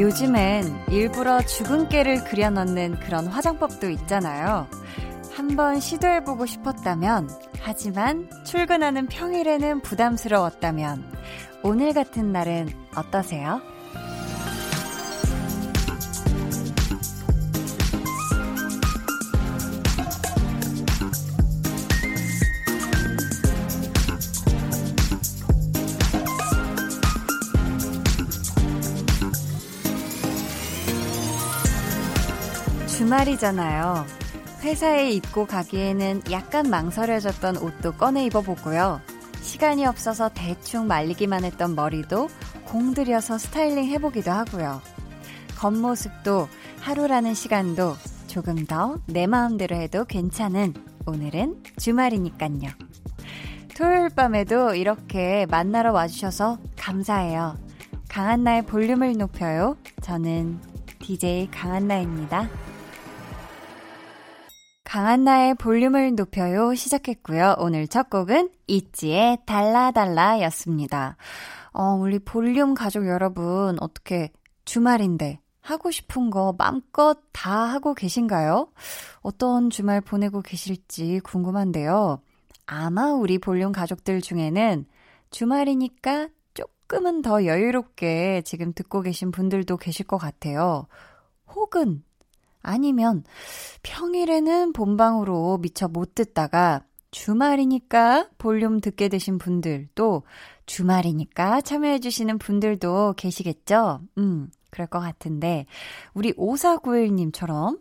요즘엔 일부러 죽은 깨를 그려넣는 그런 화장법도 있잖아요. 한번 시도해보고 싶었다면, 하지만 출근하는 평일에는 부담스러웠다면, 오늘 같은 날은 어떠세요? 주말이잖아요. 회사에 입고 가기에는 약간 망설여졌던 옷도 꺼내 입어보고요. 시간이 없어서 대충 말리기만 했던 머리도 공들여서 스타일링 해보기도 하고요. 겉모습도 하루라는 시간도 조금 더 내 마음대로 해도 괜찮은 오늘은 주말이니깐요. 토요일 밤에도 이렇게 만나러 와주셔서 감사해요. 강한나의 볼륨을 높여요. 저는 DJ 강한나입니다. 강한나의 볼륨을 높여요 시작했고요. 오늘 첫 곡은 있지의 달라달라 였습니다. 어, 우리 볼륨 가족 여러분, 어떻게 주말인데 하고 싶은 거 마음껏 다 하고 계신가요? 어떤 주말 보내고 계실지 궁금한데요. 아마 우리 볼륨 가족들 중에는 주말이니까 조금은 더 여유롭게 지금 듣고 계신 분들도 계실 것 같아요. 혹은 아니면 평일에는 본방으로 미처 못 듣다가 주말이니까 볼륨 듣게 되신 분들도 주말이니까 참여해주시는 분들도 계시겠죠? 음, 그럴 것 같은데, 우리 5491님처럼,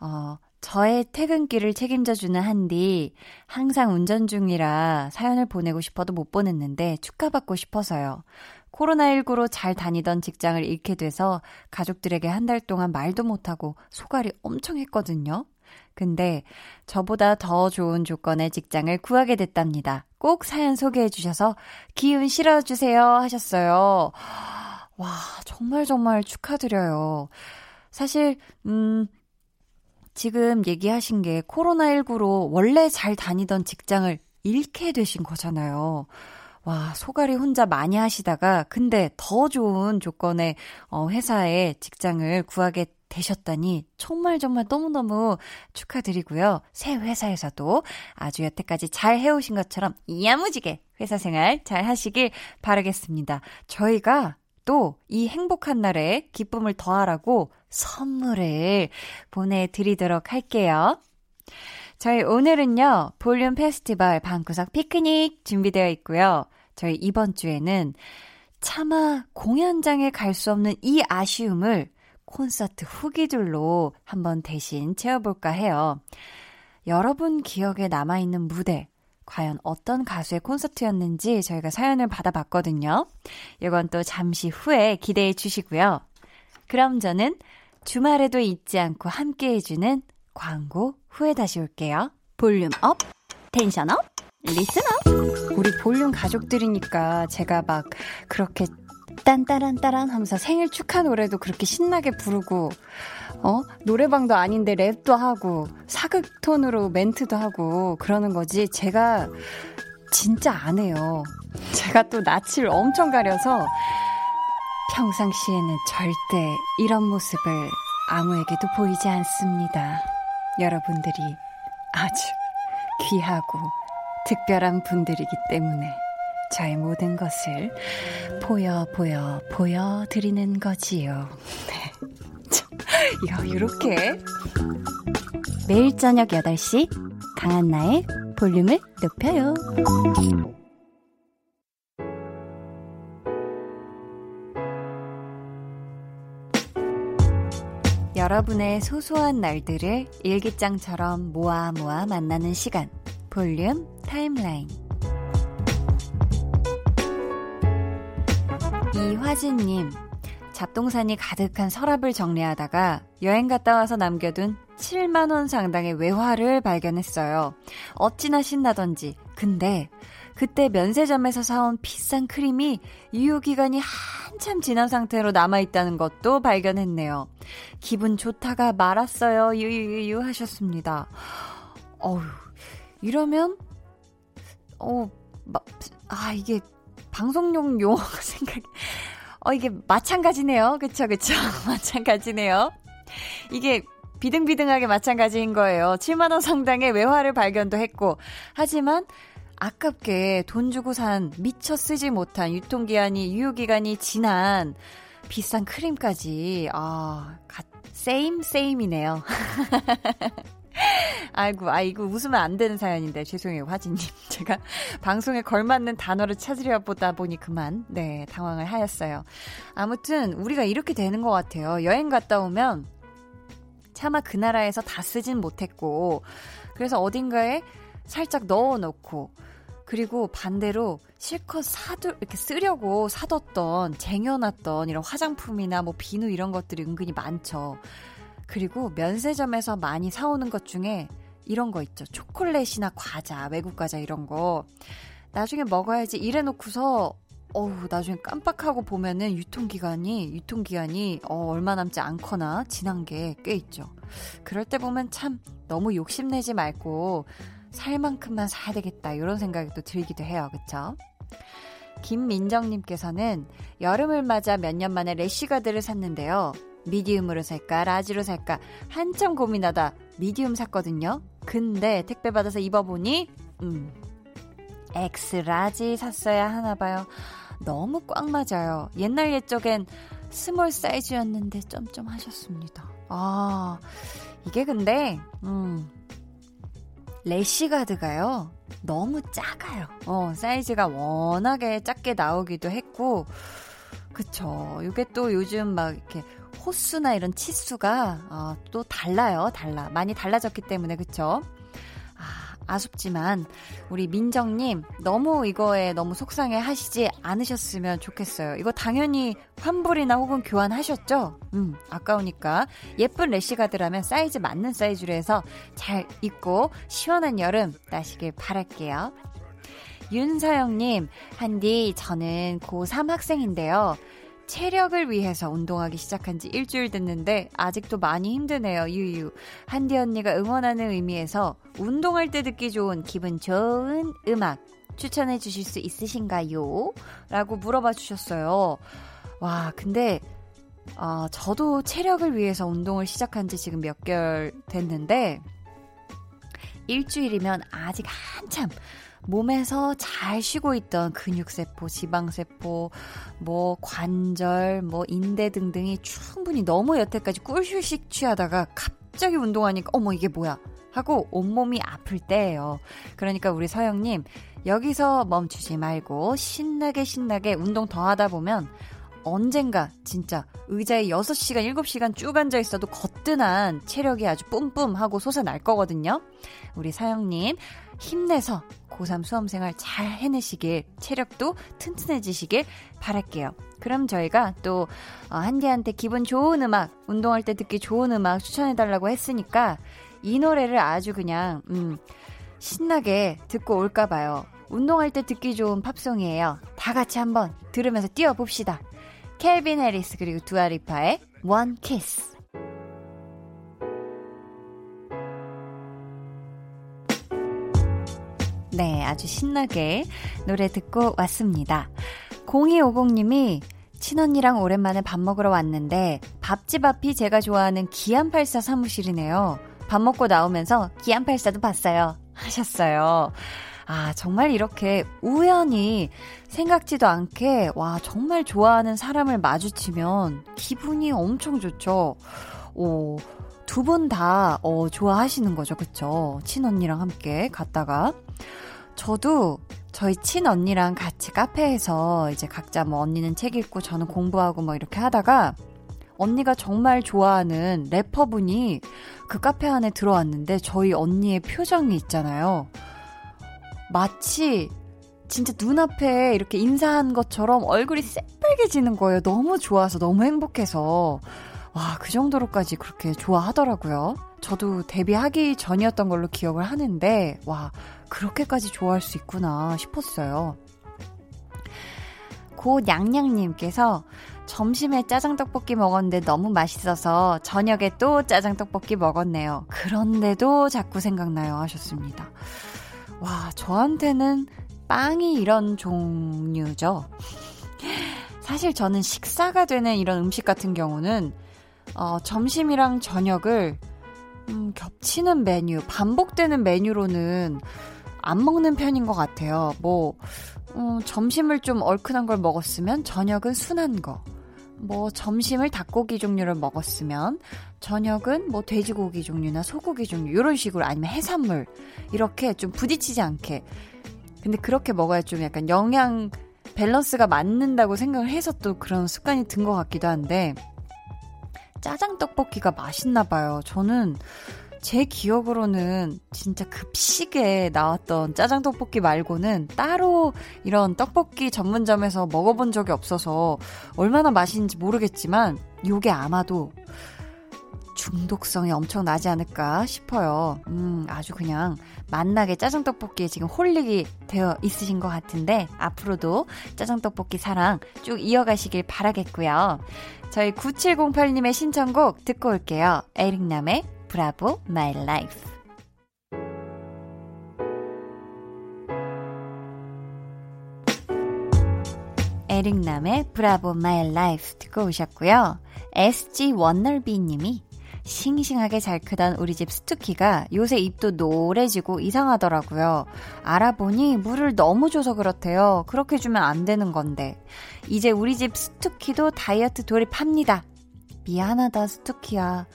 어, 저의 퇴근길을 책임져주는 한디, 항상 운전 중이라 사연을 보내고 싶어도 못 보냈는데 축하받고 싶어서요. 코로나19로 잘 다니던 직장을 잃게 돼서 가족들에게 한 달 동안 말도 못하고 소갈이 엄청 했거든요. 근데 저보다 더 좋은 조건의 직장을 구하게 됐답니다. 꼭 사연 소개해 주셔서 기운 실어주세요 하셨어요. 와, 정말 정말 축하드려요. 사실, 음, 지금 얘기하신 게 코로나19로 원래 잘 다니던 직장을 잃게 되신 거잖아요. 와, 소갈이 혼자 많이 하시다가, 근데 더 좋은 조건의 어, 회사에 직장을 구하게 되셨다니 정말 정말 너무너무 축하드리고요. 새 회사에서도 아주 여태까지 잘 해오신 것처럼 야무지게 회사 생활 잘 하시길 바라겠습니다. 저희가 또 이 행복한 날에 기쁨을 더하라고 선물을 보내드리도록 할게요. 저희 오늘은요, 볼륨 페스티벌 방구석 피크닉 준비되어 있고요. 저희 이번 주에는 차마 공연장에 갈 수 없는 이 아쉬움을 콘서트 후기들로 한번 대신 채워볼까 해요. 여러분 기억에 남아있는 무대, 과연 어떤 가수의 콘서트였는지 저희가 사연을 받아봤거든요. 이건 또 잠시 후에 기대해 주시고요. 그럼 저는 주말에도 잊지 않고 함께 해주는 광고 후에 다시 올게요. volume up, tension up, up. 우리 볼륨 가족들이니까 제가 막 그렇게 딴따란따란 하면서 생일 축하 노래도 그렇게 신나게 부르고, 어? 노래방도 아닌데 랩도 하고, 사극톤으로 멘트도 하고, 그러는 거지. 제가 진짜 안 해요. 제가 또 낯을 엄청 가려서 평상시에는 절대 이런 모습을 아무에게도 보이지 않습니다. 여러분들이 아주 귀하고 특별한 분들이기 때문에 저의 모든 것을 보여 보여 보여 드리는 거지요. 네. 야, 이렇게 매일 저녁 8시 강한나의 볼륨을 높여요. 여러분의 소소한 날들을 일기장처럼 모아 모아 만나는 시간. 볼륨 타임라인. 이화진님, 잡동산이 가득한 서랍을 정리하다가 여행 갔다 와서 남겨둔 7만원 상당의 외화를 발견했어요. 어찌나 신나던지. 근데 그때 면세점에서 사온 비싼 크림이 유효기간이 한 한참 지난 상태로 남아있다는 것도 발견했네요. 기분 좋다가 말았어요. 유유유 하셨습니다. 어휴, 이러면, 어, 마, 아, 이게 방송용 용어 생각, 어, 이게 마찬가지네요. 그쵸, 그쵸. 마찬가지네요. 이게 비등비등하게 마찬가지인 거예요. 7만원 상당의 외화를 발견도 했고. 하지만, 아깝게 돈 주고 산 미처 쓰지 못한 유통기한이, 유효기간이 지난 비싼 크림까지, 아, 가, 세임, 세임이네요. 아이고, 아이고, 웃으면 안 되는 사연인데, 죄송해요, 화진님. 제가 방송에 걸맞는 단어를 찾으려 보다 보니 그만, 네, 당황을 하였어요. 아무튼, 우리가 이렇게 되는 것 같아요. 여행 갔다 오면, 차마 그 나라에서 다 쓰진 못했고, 그래서 어딘가에 살짝 넣어 놓고, 그리고 반대로 실컷 사두, 이렇게 쓰려고 사뒀던, 쟁여놨던 이런 화장품이나 뭐 비누 이런 것들이 은근히 많죠. 그리고 면세점에서 많이 사오는 것 중에 이런 거 있죠. 초콜릿이나 과자, 외국 과자 이런 거. 나중에 먹어야지 이래 놓고서 어우, 나중에 깜빡하고 보면은 유통기간이, 유통기한이, 어, 얼마 남지 않거나 지난 게 꽤 있죠. 그럴 때 보면 참 너무 욕심내지 말고 살 만큼만 사야 되겠다, 이런 생각이 또 들기도 해요. 그쵸? 김민정님께서는 여름을 맞아 몇 년 만에 래쉬가드를 샀는데요. medium으로 살까, large로 살까, 한참 고민하다 medium 샀거든요. 근데 택배 받아서 입어보니, 음, X large 샀어야 하나 봐요. 너무 꽉 맞아요. 옛날 옛적엔 small 사이즈였는데 점점 하셨습니다. 아, 이게 근데, 음, 래쉬가드가요. 너무 작아요. 어, 사이즈가 워낙에 작게 나오기도 했고, 그쵸. 이게 또 요즘 막 이렇게 호수나 이런 치수가 어, 또 달라요. 달라. 많이 달라졌기 때문에 그쵸? 아, 아쉽지만 우리 민정님 너무 이거에 너무 속상해 하시지 않으셨으면 좋겠어요. 이거 당연히 환불이나 혹은 교환하셨죠? 음, 아까우니까 예쁜 래시가드라면 사이즈 맞는 사이즈로 해서 잘 입고 시원한 여름 나시길 바랄게요. 윤서영님, 한디, 저는 고3 학생인데요. 체력을 위해서 운동하기 시작한 지 일주일 됐는데 아직도 많이 힘드네요. 유유. 한디 언니가 응원하는 의미에서 운동할 때 듣기 좋은 기분 좋은 음악 추천해 주실 수 있으신가요? 라고 물어봐 주셨어요. 와, 근데 어, 저도 체력을 위해서 운동을 시작한 지 지금 몇 개월 됐는데 일주일이면 아직 한참 몸에서 잘 쉬고 있던 근육세포, 지방세포, 뭐 관절, 뭐 인대 등등이 충분히 너무 여태까지 꿀휴식 취하다가 갑자기 운동하니까 어머 이게 뭐야 하고 온몸이 아플 때예요. 그러니까 우리 서영님 여기서 멈추지 말고 신나게 신나게 운동 더 하다 보면 언젠가 진짜 의자에 6시간, 7시간 쭉 앉아 있어도 거뜬한 체력이 아주 뿜뿜하고 솟아날 거거든요. 우리 사영님 힘내서 고3 수험생활 잘 해내시길, 체력도 튼튼해지시길 바랄게요. 그럼 저희가 또, 어, 한디한테 기분 좋은 음악, 운동할 때 듣기 좋은 음악 추천해달라고 했으니까, 이 노래를 아주 그냥, 음, 신나게 듣고 올까 봐요. 운동할 때 듣기 좋은 팝송이에요. 다 같이 한번 들으면서 뛰어봅시다. 켈빈 해리스 그리고 두아리파의 One Kiss. 네, 아주 신나게 노래 듣고 왔습니다. 0250님이 친언니랑 오랜만에 밥 먹으러 왔는데 밥집 앞이 제가 좋아하는 기안84 사무실이네요. 밥 먹고 나오면서 기안84도 봤어요. 하셨어요. 아, 정말 이렇게 우연히 생각지도 않게, 와, 정말 좋아하는 사람을 마주치면 기분이 엄청 좋죠. 오, 두 분 다, 어, 좋아하시는 거죠. 그쵸? 친언니랑 함께 갔다가. 저도 저희 친 언니랑 같이 카페에서 이제 각자 뭐 언니는 책 읽고 저는 공부하고 뭐 이렇게 하다가 언니가 정말 좋아하는 래퍼분이 그 카페 안에 들어왔는데 저희 언니의 표정이 있잖아요. 마치 진짜 눈앞에 이렇게 인사한 것처럼 얼굴이 새빨개지는 거예요. 너무 좋아서, 너무 행복해서. 와, 그 정도로까지 그렇게 좋아하더라고요. 저도 데뷔하기 전이었던 걸로 기억을 하는데, 와, 그렇게까지 좋아할 수 있구나 싶었어요. 고냥냥님께서 점심에 짜장떡볶이 먹었는데 너무 맛있어서 저녁에 또 짜장떡볶이 먹었네요. 그런데도 자꾸 생각나요 하셨습니다. 와, 저한테는 빵이 이런 종류죠. 사실 저는 식사가 되는 이런 음식 같은 경우는 어, 점심이랑 저녁을 음, 겹치는 메뉴, 반복되는 메뉴로는 안 먹는 편인 것 같아요. 뭐, 음, 점심을 좀 얼큰한 걸 먹었으면 저녁은 순한 거. 뭐, 점심을 닭고기 종류를 먹었으면 저녁은 뭐 돼지고기 종류나 소고기 종류, 이런 식으로 아니면 해산물. 이렇게 좀 부딪히지 않게. 근데 그렇게 먹어야 좀 약간 영양 밸런스가 맞는다고 생각을 해서 또 그런 습관이 든 것 같기도 한데, 짜장 떡볶이가 맛있나 봐요. 저는 제 기억으로는 진짜 급식에 나왔던 짜장 떡볶이 말고는 따로 이런 떡볶이 전문점에서 먹어본 적이 없어서 얼마나 맛있는지 모르겠지만 요게 아마도 중독성이 엄청 나지 않을까 싶어요. 음, 아주 그냥 맛나게 짜장떡볶이에 지금 홀릭이 되어 있으신 것 같은데, 앞으로도 짜장떡볶이 사랑 쭉 이어가시길 바라겠고요. 저희 9708님의 신청곡 듣고 올게요. 에릭남의 Bravo My Life. 에릭남의 Bravo My Life 듣고 오셨고요. SG 원널비 님이 싱싱하게 잘 크던 우리 집 스투키가 요새 입도 노래지고 이상하더라고요. 알아보니 물을 너무 줘서 그렇대요. 그렇게 주면 안 되는 건데. 이제 우리 집 스투키도 다이어트 돌입합니다. 미안하다 스투키야.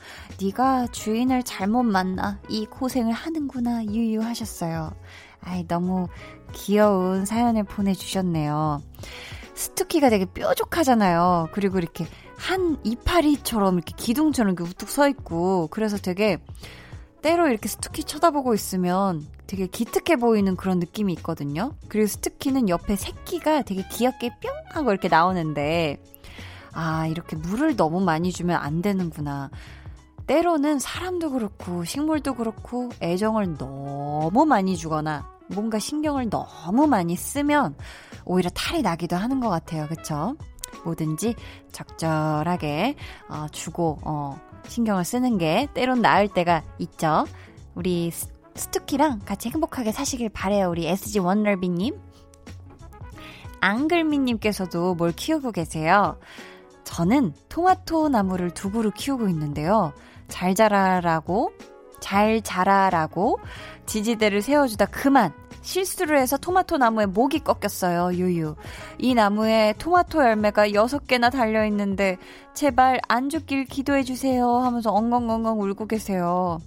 네가 주인을 잘못 만나 이 고생을 하는구나 유유하셨어요. 아이 너무 귀여운 사연을 보내주셨네요. 스투키가 되게 뾰족하잖아요. 그리고 이렇게 한 이파리처럼 이렇게 기둥처럼 이렇게 우뚝 서 있고 그래서 되게 때로 이렇게 스투키 쳐다보고 있으면 되게 기특해 보이는 그런 느낌이 있거든요. 그리고 스투키는 옆에 새끼가 되게 귀엽게 뿅 하고 이렇게 나오는데 아 이렇게 물을 너무 많이 주면 안 되는구나. 때로는 사람도 그렇고 식물도 그렇고 애정을 너무 많이 주거나 뭔가 신경을 너무 많이 쓰면 오히려 탈이 나기도 하는 것 같아요. 그쵸? 뭐든지 적절하게 어, 주고 어, 신경을 쓰는 게 때론 나을 때가 있죠. 우리 스투키랑 같이 행복하게 사시길 바래요. 우리 SG 원널비님. 앙글미님께서도 뭘 키우고 계세요? 저는 토마토 나무를 두 그루 키우고 있는데요. 잘 자라라고, 잘 자라라고 지지대를 세워주다 그만 실수를 해서 토마토 나무에 목이 꺾였어요, 유유. 이 나무에 토마토 열매가 6개나 달려 있는데, 제발 안 죽길 기도해 주세요 하면서 엉엉엉엉 울고 계세요.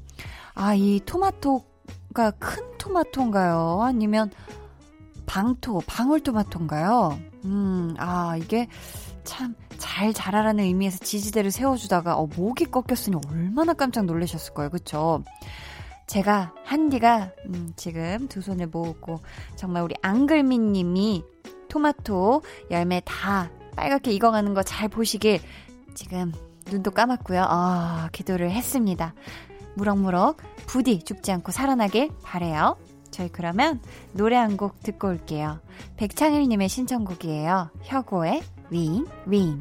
아, 이 토마토가 큰 토마토인가요? 아니면 방토, 방울토마토인가요? 음, 아, 이게 참 잘 자라라는 의미에서 지지대를 세워주다가, 어, 목이 꺾였으니 얼마나 깜짝 놀라셨을 거예요, 그쵸? 제가 한디가 음, 지금 두 손을 모으고 정말 우리 앙글민 님이 토마토 열매 다 빨갛게 익어가는 거 잘 보시길 지금 눈도 감았고요. 아, 기도를 했습니다. 무럭무럭 부디 죽지 않고 살아나길 바래요. 저희 그러면 노래 한 곡 듣고 올게요. 백창일 님의 신청곡이에요. 혁오의 윙, 윙.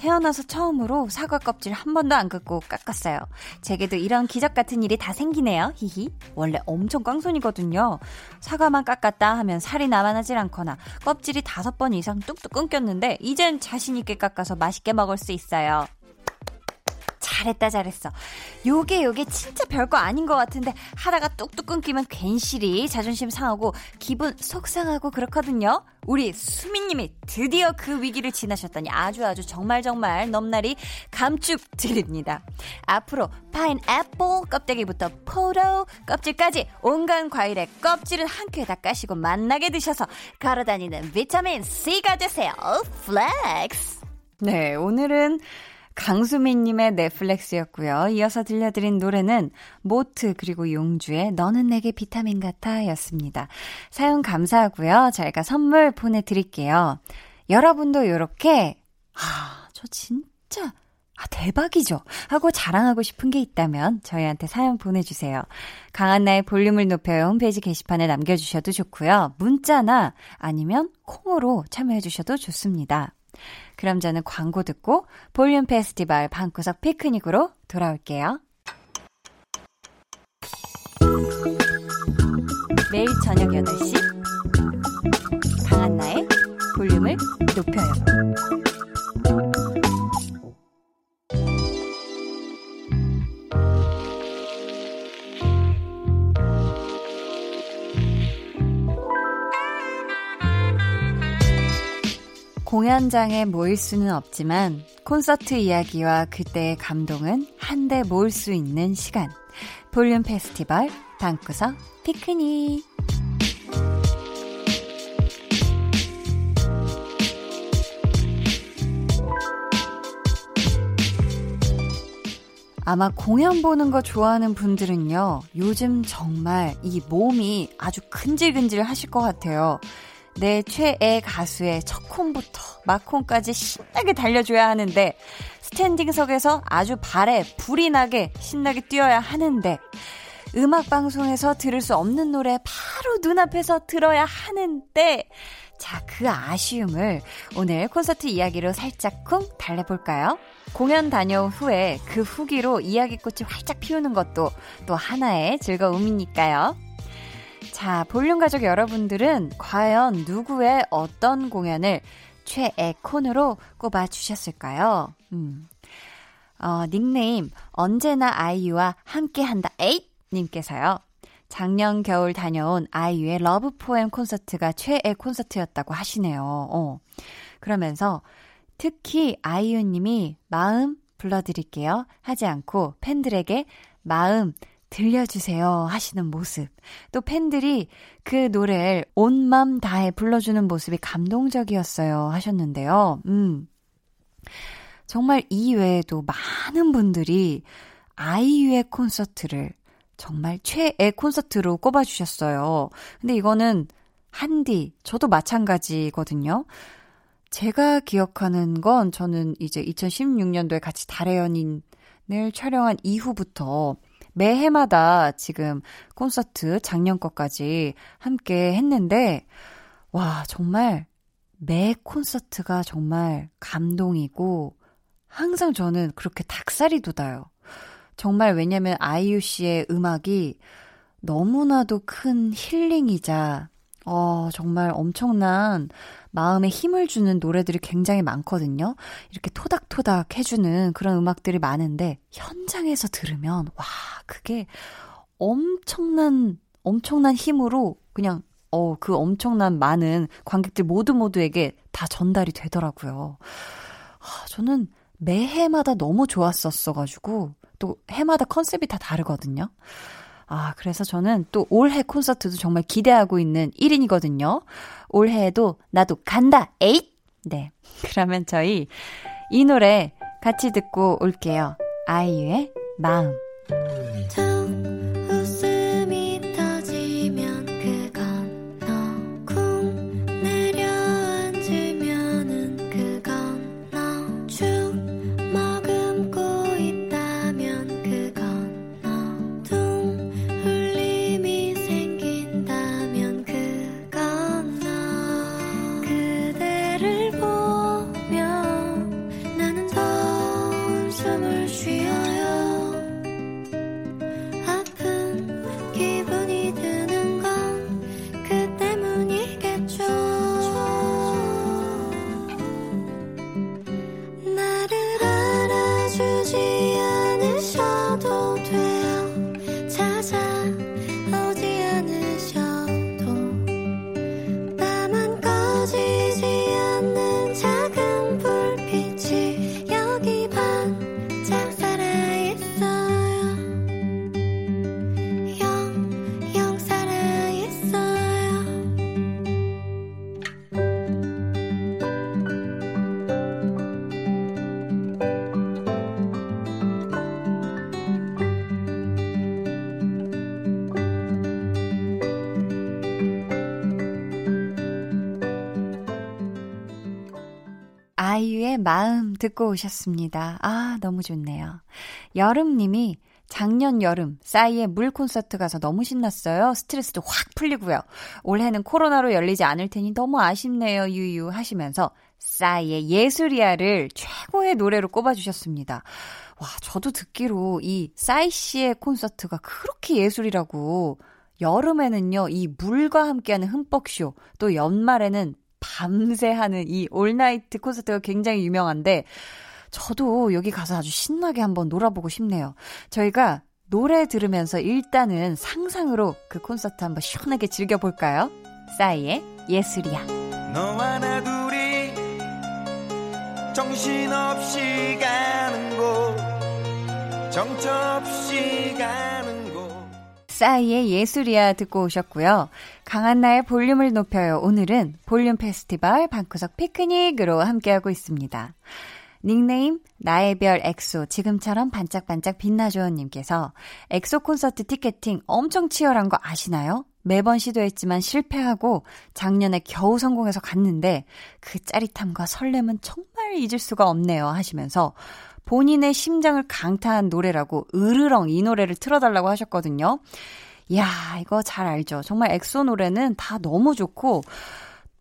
태어나서 처음으로 사과 껍질 한 번도 안 긋고 깎았어요. 제게도 이런 기적 같은 일이 다 생기네요. 히히. 원래 엄청 깡손이거든요. 사과만 깎았다 하면 살이 남아나질 않거나 껍질이 다섯 번 이상 뚝뚝 끊겼는데 이젠 자신있게 깎아서 맛있게 먹을 수 있어요. 잘했다, 잘했어. 요게, 요게 진짜 별거 아닌 것 같은데, 하다가 뚝뚝 끊기면 괜시리 자존심 상하고, 기분 속상하고 그렇거든요. 우리 수민님이 드디어 그 위기를 지나셨다니 아주 아주 정말 정말 넘날이 감축 드립니다. 앞으로 파인애플 껍데기부터 포도 껍질까지 온갖 과일의 껍질은 한 큐에 다 까시고 맛나게 드셔서 걸어다니는 비타민 C가 되세요. flex. 네, 오늘은 강수민님의 flex였고요. 이어서 들려드린 노래는 모트 그리고 용주의 너는 내게 비타민 같아 였습니다. 사연 감사하고요. 저희가 선물 보내드릴게요. 여러분도 이렇게 아, 저 진짜 아, 대박이죠. 하고 자랑하고 싶은 게 있다면 저희한테 사연 보내주세요. 강한나의 볼륨을 높여요 홈페이지 게시판에 남겨주셔도 좋고요. 문자나 아니면 콩으로 참여해주셔도 좋습니다. 그럼 저는 광고 듣고 볼륨 페스티벌 방구석 피크닉으로 돌아올게요. 매일 저녁 8시 강한나의 볼륨을 높여요. 공연장에 모일 수는 없지만 콘서트 이야기와 그때의 감동은 한데 모을 수 있는 시간. 볼륨 페스티벌 방구석 피크닉. 아마 공연 보는 거 좋아하는 분들은요, 요즘 정말 이 몸이 아주 근질근질 하실 것 같아요. 내 최애 가수의 첫 콘부터 막콘까지 신나게 달려줘야 하는데 스탠딩석에서 아주 발에 불이 나게 신나게 뛰어야 하는데 음악 방송에서 들을 수 없는 노래 바로 눈앞에서 들어야 하는데 자, 그 아쉬움을 오늘 콘서트 이야기로 살짝 쿵 달래볼까요? 공연 다녀온 후에 그 후기로 이야기꽃이 활짝 피우는 것도 또 하나의 즐거움이니까요. 자, 볼륨 가족 여러분들은 과연 누구의 어떤 공연을 최애 콘으로 꼽아 주셨을까요? 음. 어, 닉네임, 언제나 아이유와 함께 한다, 에잇! 님께서요. 작년 겨울 다녀온 아이유의 Love Poem 콘서트가 최애 콘서트였다고 하시네요. 어. 그러면서 특히 아이유님이 마음 불러드릴게요. 하지 않고 팬들에게 마음 들려주세요 하시는 모습. 또 팬들이 그 노래를 온 맘 다해 불러주는 모습이 감동적이었어요 하셨는데요. 음. 정말 이 외에도 많은 분들이 아이유의 콘서트를 정말 최애 콘서트로 꼽아주셨어요. 근데 이거는 한디, 저도 마찬가지거든요. 제가 기억하는 건 저는 이제 2016년도에 같이 달의 연인을 촬영한 이후부터 매 해마다 지금 콘서트 작년 것까지 함께 했는데, 와, 정말 매 콘서트가 정말 감동이고, 항상 저는 그렇게 닭살이 돋아요. 정말 왜냐면 아이유 씨의 음악이 너무나도 큰 힐링이자, 어, 정말 엄청난 마음에 힘을 주는 노래들이 굉장히 많거든요. 이렇게 토닥토닥 해주는 그런 음악들이 많은데, 현장에서 들으면, 와, 그게 엄청난, 엄청난 힘으로 그냥, 어, 그 엄청난 많은 관객들 모두 모두에게 다 전달이 되더라고요. 아, 저는 매해마다 너무 좋았었어가지고, 또 해마다 컨셉이 다 다르거든요. 아, 그래서 저는 또 올해 콘서트도 정말 기대하고 있는 1인이거든요. 올해에도 나도 간다! 에잇! 네. 그러면 저희 이 노래 같이 듣고 올게요. 아이유의 마음. 듣고 오셨습니다. 아, 너무 좋네요. 여름님이 작년 여름 싸이의 물 콘서트 가서 너무 신났어요. 스트레스도 확 풀리고요. 올해는 코로나로 열리지 않을 테니 너무 아쉽네요. 유유 하시면서 싸이의 예술이야를 최고의 노래로 꼽아주셨습니다. 와, 저도 듣기로 이 싸이 씨의 콘서트가 그렇게 예술이라고 여름에는요, 이 물과 함께하는 흠뻑쇼, 또 연말에는 밤새 하는 이 all night 콘서트가 굉장히 유명한데, 저도 여기 가서 아주 신나게 한번 놀아보고 싶네요. 저희가 노래 들으면서 일단은 상상으로 그 콘서트 한번 시원하게 즐겨볼까요? 싸이의 예술이야. 너와 나 둘이 정신없이 가는 곳 정처없이 가는 곳 싸이의 예술이야 듣고 오셨고요. 강한나의 볼륨을 높여요. 오늘은 볼륨 페스티벌 방구석 피크닉으로 함께하고 있습니다. 닉네임 나의 별 엑소 지금처럼 반짝반짝 빛나줘님께서 엑소 콘서트 티켓팅 엄청 치열한 거 아시나요? 매번 시도했지만 실패하고 작년에 겨우 성공해서 갔는데 그 짜릿함과 설렘은 정말 잊을 수가 없네요 하시면서 본인의 심장을 강타한 노래라고 으르렁 이 노래를 틀어달라고 하셨거든요. 이야 이거 잘 알죠. 정말 엑소 노래는 다 너무 좋고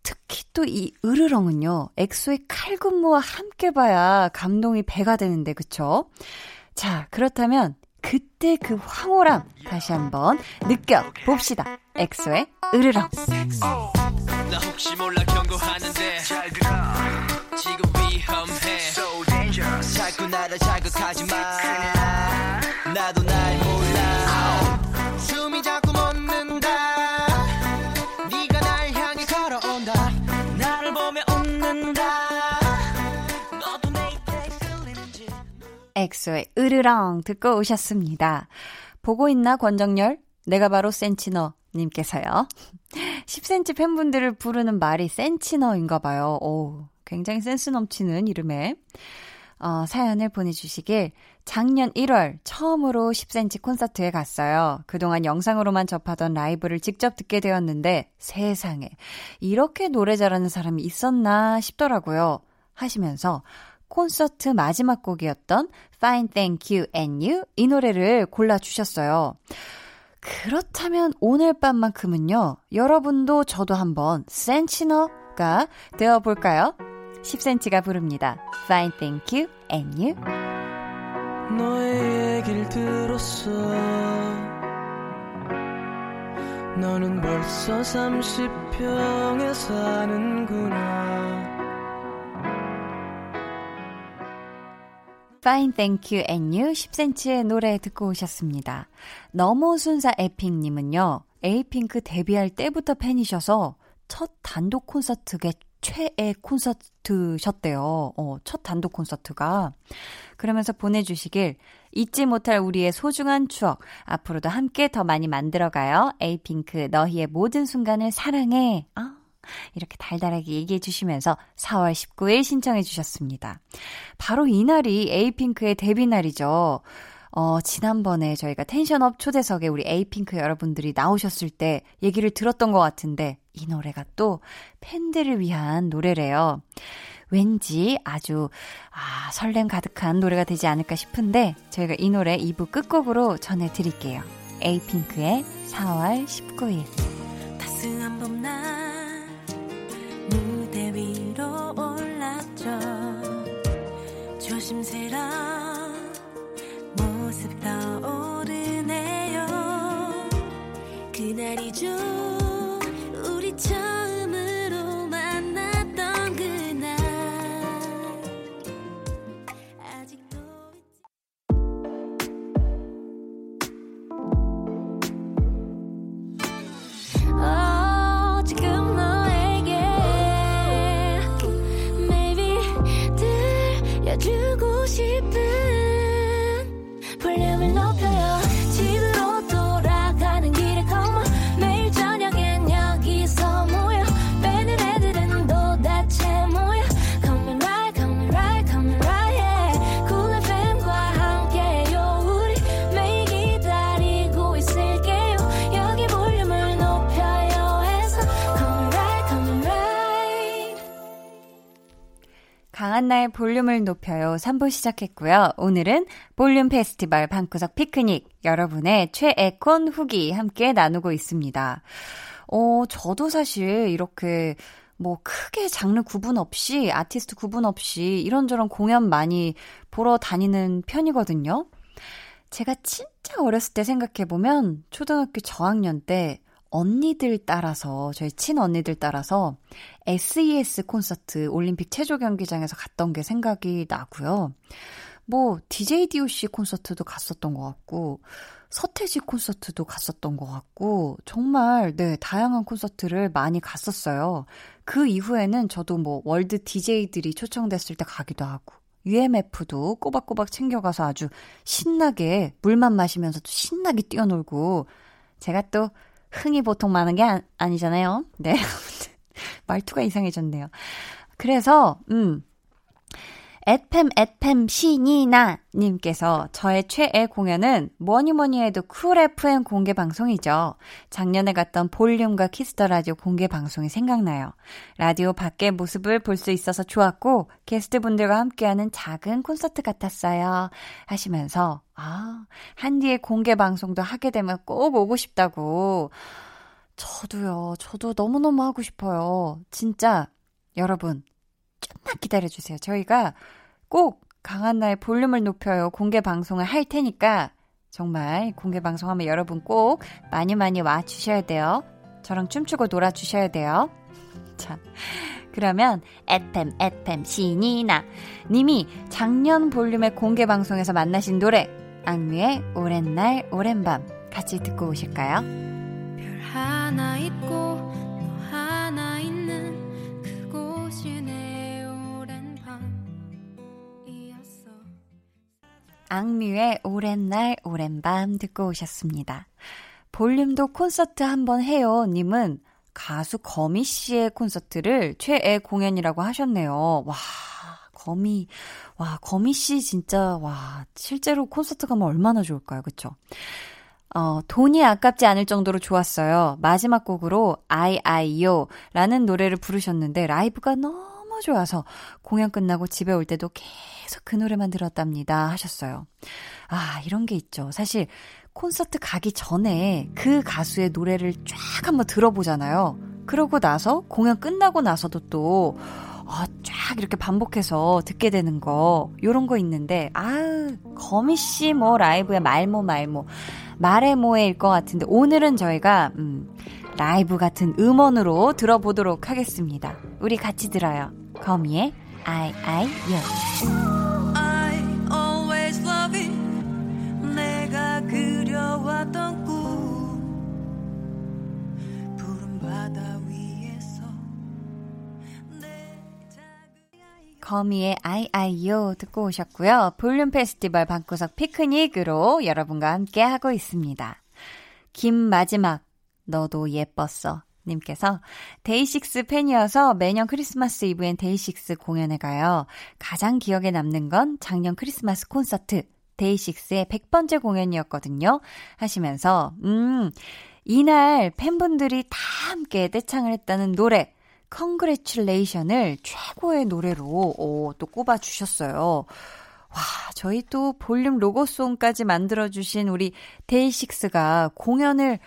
특히 또 이 으르렁은요, 엑소의 칼군무와 함께 봐야 감동이 배가 되는데, 그쵸? 자, 그렇다면 그때 그 황홀함 다시 한번 느껴봅시다. 엑소의 으르렁. 나 혹시 몰라 경고하는데 잘 지금 나를 자극하지 마 나도 날 몰라 숨이 자꾸 멎는다 엑소의 으르렁 듣고 오셨습니다. 보고 있나 권정열? 내가 바로 센치너 님께서요. 10cm 팬분들을 부르는 말이 센치너인가 봐요. 오, 굉장히 센스 넘치는 이름에 어, 사연을 보내주시길 작년 1월 처음으로 10cm 콘서트에 갔어요. 그동안 영상으로만 접하던 라이브를 직접 듣게 되었는데 세상에 이렇게 노래 잘하는 사람이 있었나 싶더라고요. 하시면서 콘서트 마지막 곡이었던 Fine Thank You and You 이 노래를 골라주셨어요. 그렇다면 오늘 밤만큼은요, 여러분도 저도 한번 센치너가 되어볼까요? 10cm가 부릅니다. Fine Thank You and You. 너의 얘기를 들었어. 너는 벌써 30평에 사는구나. Fine Thank You and You 10cm의 노래 듣고 오셨습니다. 너무 순사 에픽님은요, 에이핑크 데뷔할 때부터 팬이셔서 첫 단독 콘서트게 최애 콘서트셨대요. 어, 첫 단독 콘서트가. 그러면서 보내주시길 잊지 못할 우리의 소중한 추억 앞으로도 함께 더 많이 만들어가요. 에이핑크 너희의 모든 순간을 사랑해. 아, 이렇게 달달하게 얘기해 주시면서 4월 19일 신청해 주셨습니다. 바로 이날이 에이핑크의 데뷔 날이죠. 어, 지난번에 저희가 텐션업 초대석에 우리 에이핑크 여러분들이 나오셨을 때 얘기를 들었던 것 같은데 이 노래가 또 팬들을 위한 노래래요. 왠지 아주 아, 설렘 가득한 노래가 되지 않을까 싶은데 저희가 이 노래 2부 끝곡으로 전해드릴게요. 에이핑크의 4월 19일 따스한 봄날 위로 올랐죠 조심스런 모습 떠오르네요 그날이죠 우 한나의 볼륨을 높여요 3부 시작했고요. 오늘은 볼륨 페스티벌 방구석 피크닉 여러분의 최애콘 후기 함께 나누고 있습니다. 어, 저도 사실 이렇게 뭐 크게 장르 구분 없이 아티스트 구분 없이 이런저런 공연 많이 보러 다니는 편이거든요. 제가 진짜 어렸을 때 생각해보면 초등학교 저학년 때 언니들 따라서, 저희 친 언니들 따라서 SES 콘서트 올림픽 체조 경기장에서 갔던 게 생각이 나고요. 뭐, DJ DOC 콘서트도 갔었던 것 같고, 서태지 콘서트도 갔었던 것 같고, 정말, 네, 다양한 콘서트를 많이 갔었어요. 그 이후에는 저도 뭐, 월드 DJ들이 초청됐을 때 가기도 하고, UMF도 꼬박꼬박 챙겨가서 아주 신나게, 물만 마시면서도 신나게 뛰어놀고, 제가 또 흥이 보통 많은 게 아, 아니잖아요. 네. 말투가 이상해졌네요. 그래서, 음, 에팸 에팸 신이나 님께서 저의 최애 공연은 뭐니 뭐니 해도 Cool FM 공개 방송이죠. 작년에 갔던 볼륨과 Kiss the Radio 공개 방송이 생각나요. 라디오 밖의 모습을 볼 수 있어서 좋았고 게스트분들과 함께하는 작은 콘서트 같았어요. 하시면서 아, 한디의 공개 방송도 하게 되면 꼭 오고 싶다고. 저도요. 저도 너무너무 하고 싶어요. 진짜 여러분 좀만 기다려주세요. 저희가 꼭 강한나의 볼륨을 높여요 공개 방송을 할 테니까 정말 공개 방송하면 여러분 꼭 많이 많이 와 주셔야 돼요. 저랑 춤추고 놀아 주셔야 돼요. 자, 그러면 에템 에템 신이나 님이 작년 볼륨의 공개 방송에서 만나신 노래 악뮤의 오랜 날 오랜 밤 같이 듣고 오실까요? 별 하나 있고 악뮤의 오랜 날, 오랜 밤 듣고 오셨습니다. 볼륨도 콘서트 한번 해요. 님은 가수 거미 씨의 콘서트를 최애 공연이라고 하셨네요. 와, 거미, 와, 거미 씨 진짜, 와, 실제로 콘서트 가면 얼마나 좋을까요? 그쵸? 어, 돈이 아깝지 않을 정도로 좋았어요. 마지막 곡으로 I, I, Yo 라는 노래를 부르셨는데 라이브가 너무 좋아서 공연 끝나고 집에 올 때도 계속 그 노래만 들었답니다. 하셨어요. 아, 이런 게 있죠. 사실 콘서트 가기 전에 그 가수의 노래를 쫙 한번 들어보잖아요. 그러고 나서 공연 끝나고 나서도 또 어, 쫙 이렇게 반복해서 듣게 되는 거, 요런 거 있는데, 아유, 거미씨 뭐 라이브에 말모 말모, 말해 모에일 것 같은데, 오늘은 저희가, 음, 라이브 같은 음원으로 들어보도록 하겠습니다. 우리 같이 들어요. 거미의 I, I, You. 그려왔던 꿈 푸른 바다 위에서 거미의 I I YO 듣고 오셨고요. 볼륨 페스티벌 방구석 피크닉으로 여러분과 함께 하고 있습니다. 김 마지막 너도 예뻤어 님께서 데이식스 팬이어서 매년 크리스마스 이브엔 데이식스 공연에 가요. 가장 기억에 남는 건 작년 크리스마스 콘서트 데이식스의 100번째 공연이었거든요. 하시면서, 음, 이날 팬분들이 다 함께 떼창을 했다는 노래, Congratulation을 최고의 노래로 오, 또 꼽아 주셨어요. 와, 저희 또 볼륨 로고송까지 만들어주신 우리 데이식스가 공연을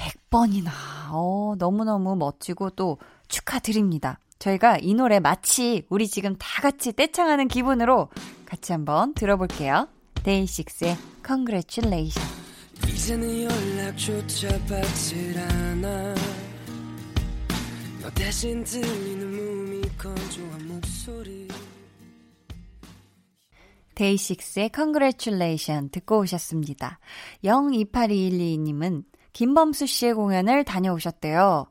100번이나, 어, 너무너무 멋지고 또 축하드립니다. 저희가 이 노래 마치 우리 지금 다 같이 떼창하는 기분으로 같이 한번 들어볼게요. 데이식스의 Congratulation. 이제는 연락조차 받질 않아. 너 대신 들리는 몸이 건조한 목소리. 데이식스의 Congratulation 듣고 오셨습니다. 028212님은 김범수 씨의 공연을 다녀오셨대요.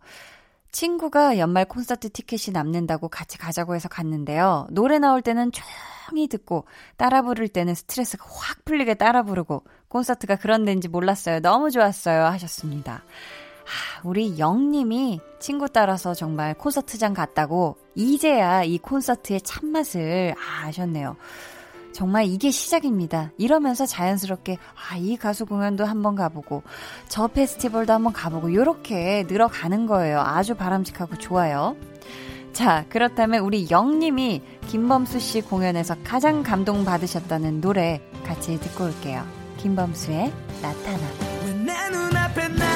친구가 연말 콘서트 티켓이 남는다고 같이 가자고 해서 갔는데요. 노래 나올 때는 조용히 듣고 따라 부를 때는 스트레스가 확 풀리게 따라 부르고 콘서트가 그런 데인지 몰랐어요. 너무 좋았어요. 하셨습니다. 아, 우리 영님이 친구 따라서 정말 콘서트장 갔다고 이제야 이 콘서트의 참맛을 아셨네요. 정말 이게 시작입니다. 이러면서 자연스럽게 아, 이 가수 공연도 한번 가보고 저 페스티벌도 한번 가보고 이렇게 늘어가는 거예요. 아주 바람직하고 좋아요. 자, 그렇다면 우리 영님이 김범수 씨 공연에서 가장 감동받으셨다는 노래 같이 듣고 올게요. 김범수의 나타나.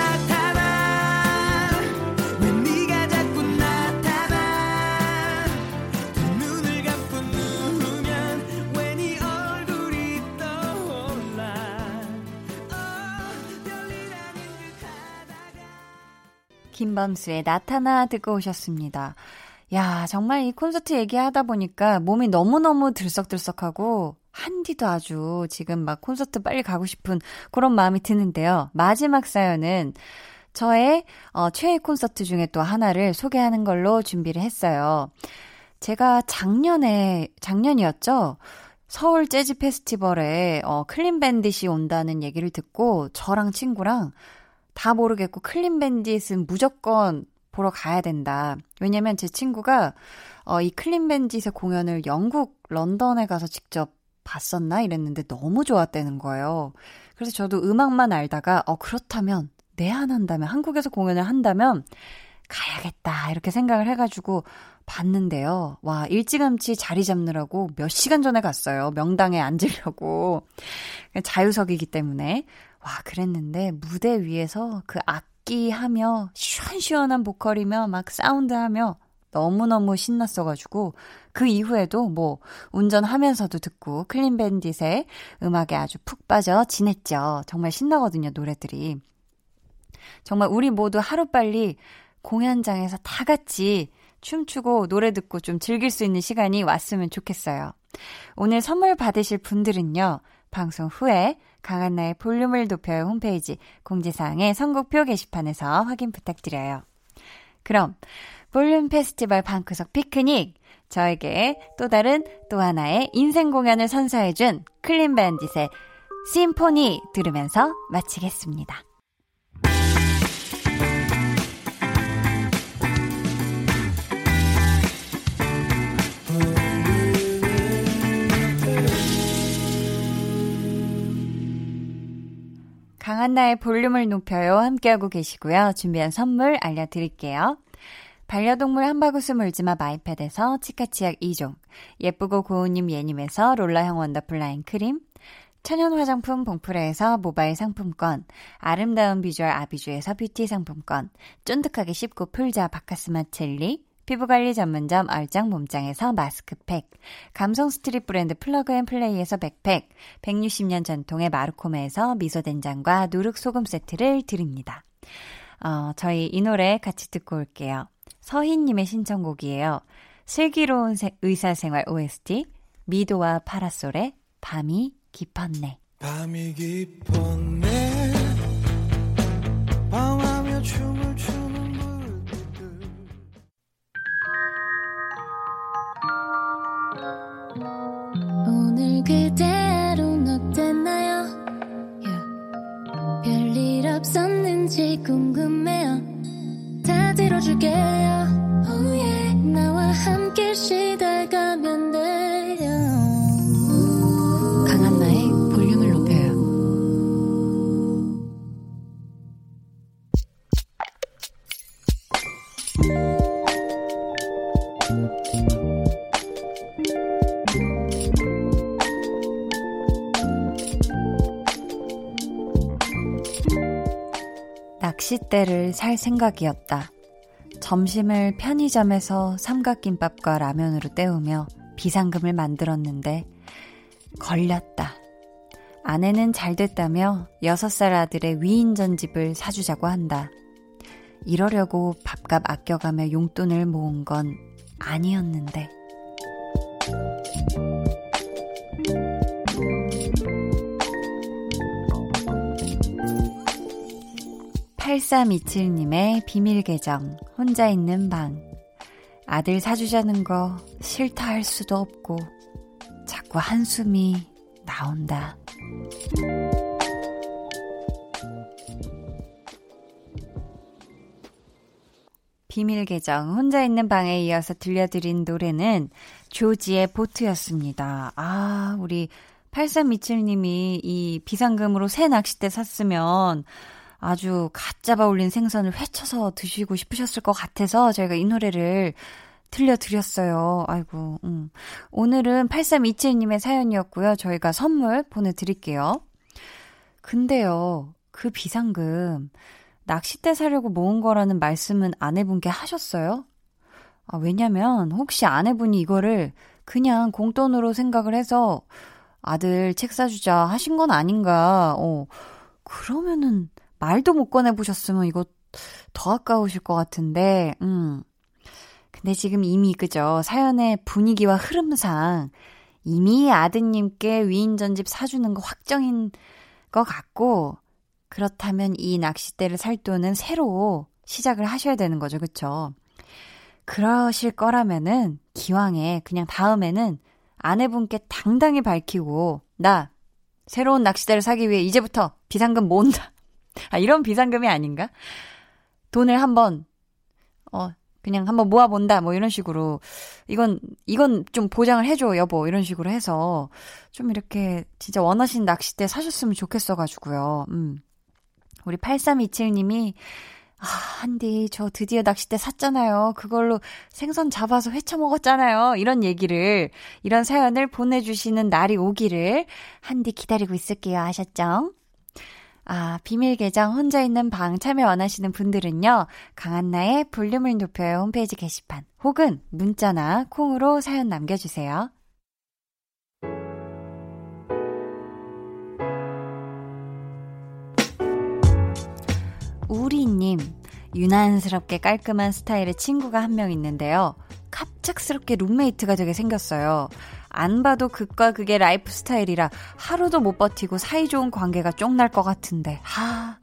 김범수의 나타나 듣고 오셨습니다. 야, 정말 이 콘서트 얘기하다 보니까 몸이 너무너무 들썩들썩하고 한디도 아주 지금 막 콘서트 빨리 가고 싶은 그런 마음이 드는데요. 마지막 사연은 저의 어, 최애 콘서트 중에 또 하나를 소개하는 걸로 준비를 했어요. 제가 작년에, 작년이었죠? 서울 재즈 페스티벌에 어, 클린 밴딧이 온다는 얘기를 듣고 저랑 친구랑 다 모르겠고 클린 밴딧은 무조건 보러 가야 된다. 왜냐면 제 친구가 어, 이 클린 밴딧의 공연을 영국 런던에 가서 직접 봤었나 이랬는데 너무 좋았다는 거예요. 그래서 저도 음악만 알다가 어 그렇다면 내한한다면 한국에서 공연을 한다면 가야겠다 이렇게 생각을 해가지고 봤는데요. 와 일찌감치 자리 잡느라고 몇 시간 전에 갔어요. 명당에 앉으려고 자유석이기 때문에 와, 그랬는데 무대 위에서 그 악기 하며 시원시원한 보컬이며 막 사운드 하며 너무너무 신났어가지고 그 이후에도 뭐 운전하면서도 듣고 클린 밴딧의 음악에 아주 푹 빠져 지냈죠. 정말 신나거든요, 노래들이. 정말 우리 모두 하루빨리 공연장에서 다 같이 춤추고 노래 듣고 좀 즐길 수 있는 시간이 왔으면 좋겠어요. 오늘 선물 받으실 분들은요, 방송 후에 강한나의 볼륨을 높여요 홈페이지 공지사항의 선곡표 게시판에서 확인 부탁드려요. 그럼 볼륨 페스티벌 방구석 피크닉 저에게 또 다른 또 하나의 인생 공연을 선사해준 클린 밴딧의 심포니 들으면서 마치겠습니다. 강한나의 볼륨을 높여요. 함께하고 계시고요. 준비한 선물 알려드릴게요. 반려동물 한바구스 물지마 마이패드에서 치카치약 2종, 예쁘고 고운님 예님에서 롤라형 원더풀 라인 크림, 천연 화장품 봉프레에서 모바일 상품권, 아름다운 비주얼 아비주에서 뷰티 상품권, 쫀득하게 씹고 풀자 박카스맛 젤리, 피부관리 전문점 얼짱 몸짱에서 마스크팩, 감성 스트릿 브랜드 플러그앤플레이에서 백팩, 160년 전통의 마르코메에서 미소된장과 누룩소금 세트를 드립니다. 어, 저희 이 노래 같이 듣고 올게요. 서희님의 신청곡이에요. 슬기로운 의사생활 OST, 미도와 파라솔의 밤이 깊었네. 밤이 깊었네. 싯대를 살 생각이었다. 점심을 편의점에서 삼각김밥과 라면으로 때우며 비상금을 만들었는데 걸렸다. 아내는 잘 됐다며 6살 아들의 위인 전집을 사주자고 한다. 이러려고 밥값 아껴가며 용돈을 모은 건 아니었는데. 8327님의 비밀 계정, 혼자 있는 방. 아들 사주자는 거 싫다 할 수도 없고, 자꾸 한숨이 나온다. 비밀 계정, 혼자 있는 방에 이어서 들려드린 노래는 조지의 보트였습니다. 아, 우리 8327님이 이 비상금으로 새 낚싯대 샀으면 아주 갓 잡아 올린 생선을 회쳐서 드시고 싶으셨을 것 같아서 저희가 이 노래를 들려드렸어요. 아이고, 음. 오늘은 8327님의 사연이었고요. 저희가 선물 보내드릴게요. 근데요, 그 비상금, 낚싯대 사려고 모은 거라는 말씀은 아내분께 하셨어요? 아, 왜냐면, 혹시 아내분이 이거를 그냥 공돈으로 생각을 해서 아들 책 사주자 하신 건 아닌가, 어, 그러면은 말도 못 꺼내보셨으면 이거 더 아까우실 것 같은데, 음. 근데 지금 이미 그죠. 사연의 분위기와 흐름상 이미 아드님께 위인전집 사주는 거 확정인 것 같고, 그렇다면 이 낚싯대를 살 돈은 새로 시작을 하셔야 되는 거죠. 그쵸? 그러실 거라면은 기왕에 그냥 다음에는 아내분께 당당히 밝히고 나 새로운 낚싯대를 사기 위해 이제부터 비상금 모은다. 아 이런 비상금이 아닌가? 돈을 한번 어 그냥 한번 모아본다 뭐 이런 식으로 이건 이건 좀 보장을 해줘 여보 이런 식으로 해서 좀 이렇게 진짜 원하신 낚싯대 사셨으면 좋겠어가지고요. 음 우리 8327님이 아, 한디, 저 드디어 낚싯대 샀잖아요. 그걸로 생선 잡아서 회쳐 먹었잖아요. 이런 얘기를, 이런 사연을 보내주시는 날이 오기를 한디 기다리고 있을게요. 아셨죠? 아, 비밀 계정 혼자 있는 방 참여 원하시는 분들은요, 강한나의 볼륨을 높여요 홈페이지 게시판 혹은 문자나 콩으로 사연 남겨 주세요. 우리님, 유난스럽게 깔끔한 스타일의 친구가 한 명 있는데요. 갑작스럽게 룸메이트가 되게 생겼어요. 안 봐도 극과 극의 라이프 스타일이라 하루도 못 버티고 사이좋은 관계가 쫑날 것 같은데, 하,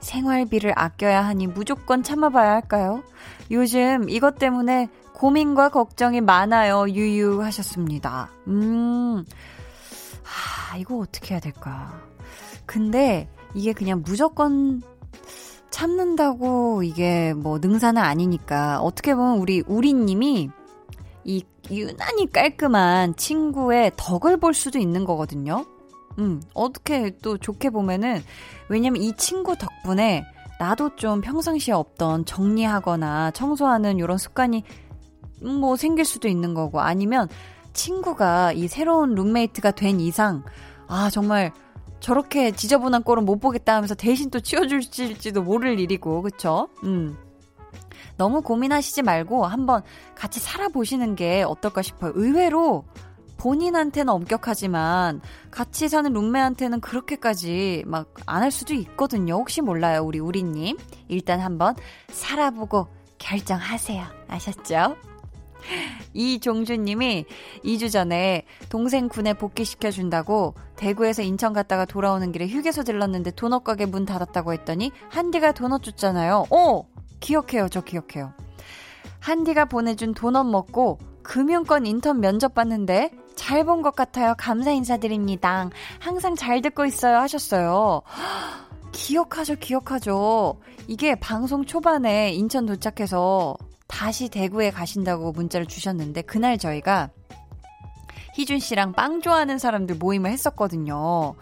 생활비를 아껴야 하니 무조건 참아봐야 할까요? 요즘 이것 때문에 고민과 걱정이 많아요. 유유 하셨습니다. 음, 하, 이거 어떻게 해야 될까? 근데 이게 그냥 무조건 참는다고 이게 뭐 능사는 아니니까 어떻게 보면 우리 우리 님이 이 유난히 깔끔한 친구의 덕을 볼 수도 있는 거거든요. 음, 어떻게 또 좋게 보면은 왜냐면 이 친구 덕분에 나도 좀 평상시에 없던 정리하거나 청소하는 이런 습관이 뭐 생길 수도 있는 거고 아니면 친구가 이 새로운 룸메이트가 된 이상 아 정말 저렇게 지저분한 꼴은 못 보겠다 하면서 대신 또 치워줄지도 모를 일이고, 그쵸? 음. 너무 고민하시지 말고 한번 같이 살아보시는 게 어떨까 싶어요. 의외로 본인한테는 엄격하지만 같이 사는 룸메한테는 그렇게까지 막 안 할 수도 있거든요. 혹시 몰라요, 우리 우리님. 일단 한번 살아보고 결정하세요. 아셨죠? 이종주님이 2주 전에 동생 군에 복귀시켜준다고 대구에서 인천 갔다가 돌아오는 길에 휴게소 들렀는데 도넛 가게 문 닫았다고 했더니 한디가 도넛 줬잖아요. 오! 기억해요. 저 기억해요. 한디가 보내준 도넛 먹고 금융권 인턴 면접 봤는데 잘 본 것 같아요. 감사 인사드립니다. 항상 잘 듣고 있어요. 하셨어요. 기억하죠, 기억하죠. 이게 방송 초반에 인천 도착해서 다시 대구에 가신다고 문자를 주셨는데 그날 저희가 희준 씨랑 빵 좋아하는 사람들 모임을 했었거든요.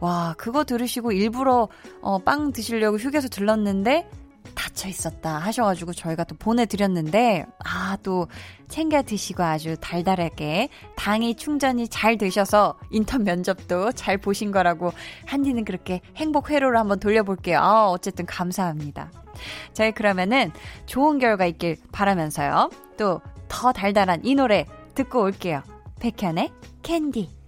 와, 그거 들으시고 일부러 어, 빵 드시려고 휴게소 들렀는데 닫혀 있었다 하셔가지고 저희가 또 보내드렸는데 아 또 챙겨 드시고 아주 달달하게 당이 충전이 잘 되셔서 인턴 면접도 잘 보신 거라고 한디는 그렇게 행복 회로를 한번 돌려볼게요. 아, 어쨌든 감사합니다. 저희 그러면은 좋은 결과 있길 바라면서요. 또 더 달달한 이 노래 듣고 올게요. 백현의 캔디.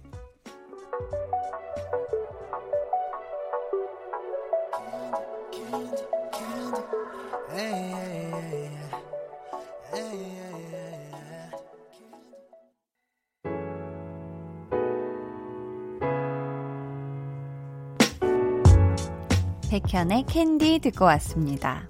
백현의 캔디 듣고 왔습니다.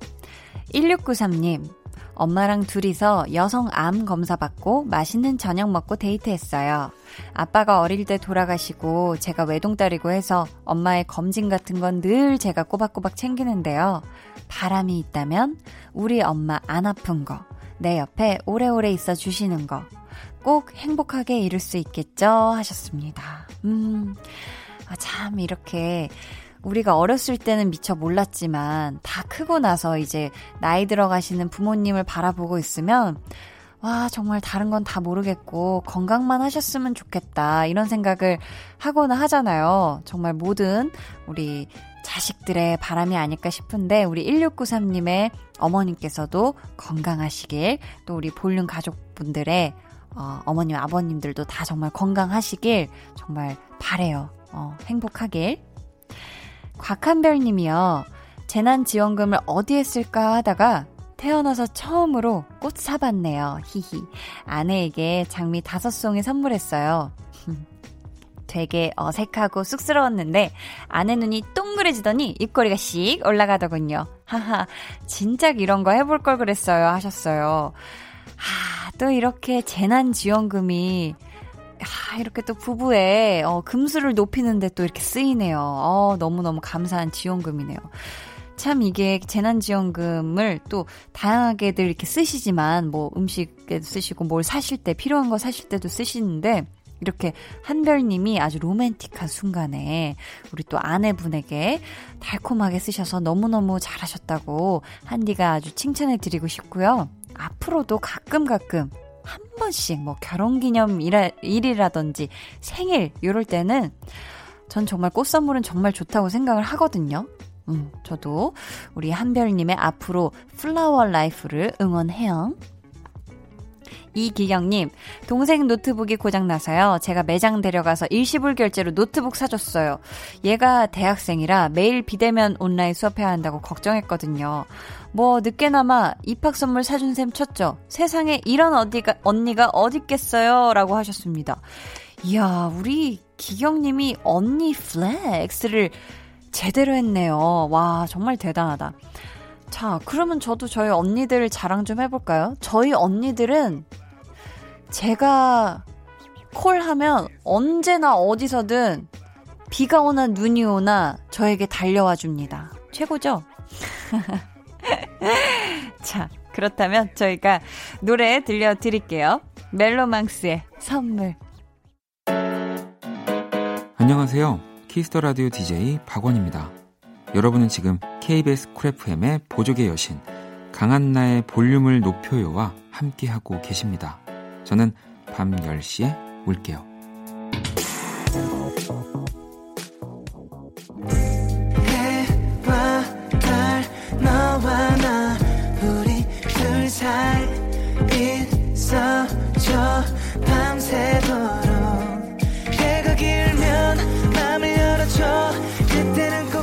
1693님, 엄마랑 둘이서 여성 암 검사 받고 맛있는 저녁 먹고 데이트했어요. 아빠가 어릴 때 돌아가시고 제가 외동딸이고 해서 엄마의 검진 같은 건 늘 제가 꼬박꼬박 챙기는데요. 바람이 있다면 우리 엄마 안 아픈 거, 내 옆에 오래오래 있어 주시는 거, 꼭 행복하게 이룰 수 있겠죠? 하셨습니다. 음, 아, 참, 이렇게 우리가 어렸을 때는 미처 몰랐지만 다 크고 나서 이제 나이 들어가시는 부모님을 바라보고 있으면 와, 정말 다른 건 다 모르겠고, 건강만 하셨으면 좋겠다. 이런 생각을 하거나 하잖아요. 정말 모든 우리 자식들의 바람이 아닐까 싶은데, 우리 1693님의 어머님께서도 건강하시길, 또 우리 볼륨 가족분들의 어, 어머님, 아버님들도 다 정말 건강하시길 정말 바래요. 어, 행복하길. 곽한별 님이요. 재난지원금을 어디에 쓸까 하다가 태어나서 처음으로 꽃 사봤네요. 히히. 아내에게 장미 다섯 송이 선물했어요. 되게 어색하고 쑥스러웠는데 아내 눈이 동그래지더니 입꼬리가 씩 올라가더군요. 하하, 진작 이런 거 해볼 걸 그랬어요. 하셨어요. 하, 또 이렇게 재난지원금이 아, 이렇게 또 부부의 어, 금수를 높이는데 또 이렇게 쓰이네요. 어, 너무너무 감사한 지원금이네요. 참 이게 재난지원금을 또 다양하게들 이렇게 쓰시지만 뭐 음식에 쓰시고 뭘 사실 때 필요한 거 사실 때도 쓰시는데 이렇게 한별님이 아주 로맨틱한 순간에 우리 또 아내분에게 달콤하게 쓰셔서 너무너무 잘하셨다고 한디가 아주 칭찬해 드리고 싶고요. 앞으로도 가끔 가끔 한 번씩 뭐 결혼기념 일이라든지 생일 이럴 때는 전 정말 꽃 선물은 정말 좋다고 생각을 하거든요. 음, 저도 우리 한별님의 앞으로 flower life를 응원해요. 이기경님, 동생 노트북이 고장나서요. 제가 매장 데려가서 일시불 결제로 노트북 사줬어요. 얘가 대학생이라 매일 비대면 온라인 수업해야 한다고 걱정했거든요. 뭐 늦게나마 입학 선물 사준 셈 쳤죠. 세상에 이런 어디가 언니가 어딨겠어요? 라고 하셨습니다. 이야, 우리 기경님이 언니 flex를 제대로 했네요. 와, 정말 대단하다. 자, 그러면 저도 저희 언니들 자랑 좀 해볼까요? 저희 언니들은 제가 call하면 언제나 어디서든 비가 오나 눈이 오나 저에게 달려와 줍니다. 최고죠? 자, 그렇다면 저희가 노래 들려드릴게요. 멜로망스의 선물. 안녕하세요. Kiss the Radio DJ 박원입니다. 여러분은 지금 KBS Cool FM의 보조개 여신 강한나의 볼륨을 높여요와 함께하고 계십니다. 저는 밤 10시에 올게요. 밤새도록 해가 길면 맘을 열어줘 그때는 꼭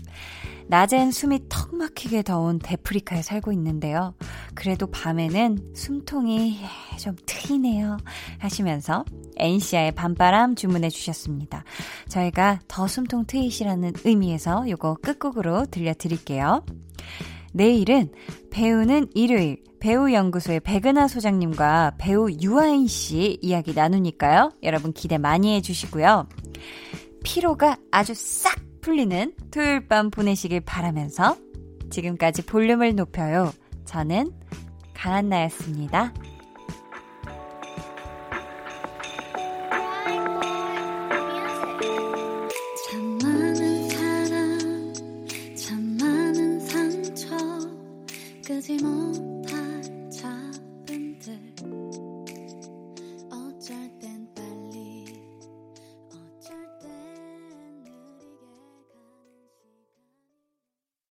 낮엔 숨이 턱 막히게 더운 데프리카에 살고 있는데요. 그래도 밤에는 숨통이 좀 트이네요. 하시면서 엔시아의 밤바람 주문해 주셨습니다. 저희가 더 숨통 트이시라는 의미에서 요거 끝곡으로 들려드릴게요. 내일은 배우는 일요일 배우연구소의 백은하 소장님과 배우 유아인 씨 이야기 나누니까요. 여러분 기대 많이 해주시고요. 피로가 아주 싹 풀리는 토요일 밤 보내시길 바라면서 지금까지 볼륨을 높여요. 저는 강한나였습니다.